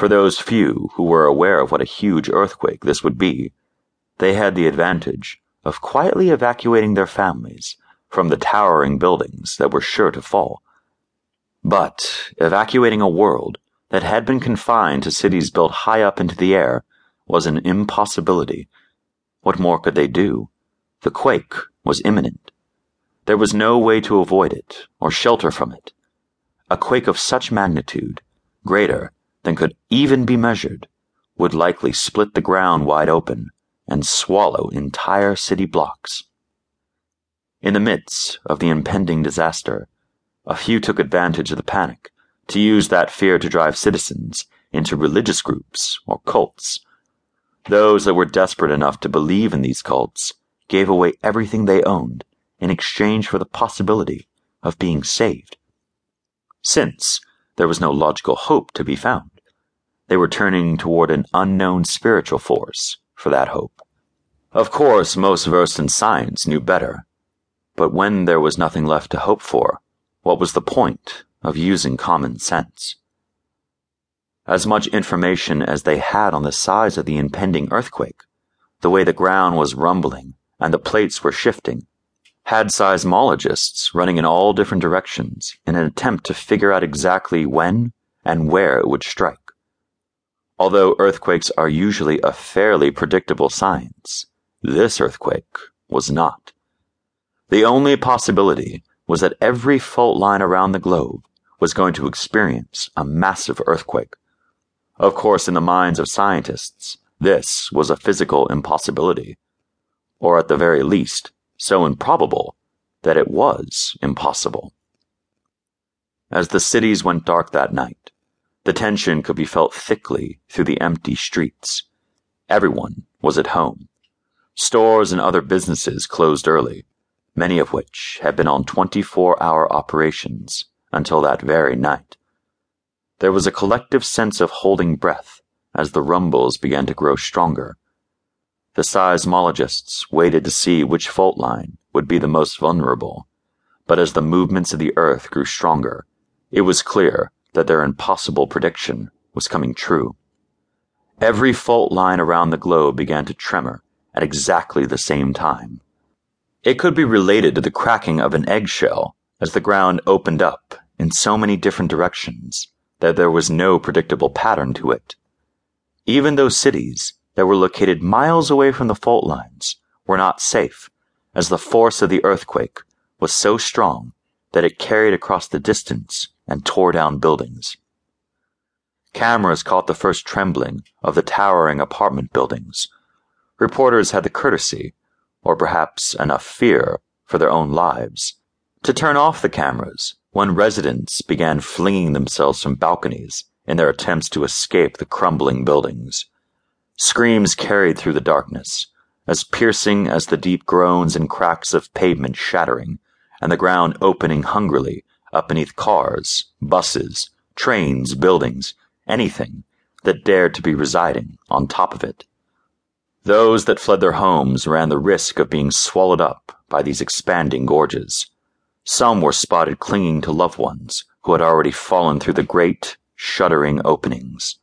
For those few who were aware of what a huge earthquake this would be, they had the advantage of quietly evacuating their families from the towering buildings that were sure to fall. But evacuating a world that had been confined to cities built high up into the air was an impossibility. What more could they do? The quake was imminent. There was no way to avoid it or shelter from it. A quake of such magnitude, greater than could even be measured, would likely split the ground wide open and swallow entire city blocks. In the midst of the impending disaster, a few took advantage of the panic to use that fear to drive citizens into religious groups or cults. Those that were desperate enough to believe in these cults gave away everything they owned in exchange for the possibility of being saved. Since there was no logical hope to be found, they were turning toward an unknown spiritual force for that hope. Of course, most versed in science knew better, but when there was nothing left to hope for, what was the point of using common sense? As much information as they had on the size of the impending earthquake, the way the ground was rumbling and the plates were shifting, had seismologists running in all different directions in an attempt to figure out exactly when and where it would strike. Although earthquakes are usually a fairly predictable science, this earthquake was not. The only possibility was that every fault line around the globe was going to experience a massive earthquake. Of course, in the minds of scientists, this was a physical impossibility, or at the very least, so improbable that it was impossible. As the cities went dark that night, the tension could be felt thickly through the empty streets. Everyone was at home. Stores and other businesses closed early, many of which had been on 24 hour operations until that very night. There was a collective sense of holding breath as the rumbles began to grow stronger the seismologists waited to see which fault line would be the most vulnerable, but as the movements of the Earth grew stronger, it was clear that their impossible prediction was coming true. Every fault line around the globe began to tremor at exactly the same time. It could be related to the cracking of an eggshell as the ground opened up in so many different directions that there was no predictable pattern to it. Even those cities that were located miles away from the fault lines were not safe, as the force of the earthquake was so strong that it carried across the distance and tore down buildings. Cameras caught the first trembling of the towering apartment buildings. Reporters had the courtesy, or perhaps enough fear for their own lives, to turn off the cameras when residents began flinging themselves from balconies in their attempts to escape the crumbling buildings. Screams carried through the darkness, as piercing as the deep groans and cracks of pavement shattering, and the ground opening hungrily up beneath cars, buses, trains, buildings, anything that dared to be residing on top of it. Those that fled their homes ran the risk of being swallowed up by these expanding gorges. Some were spotted clinging to loved ones who had already fallen through the great, shuddering openings.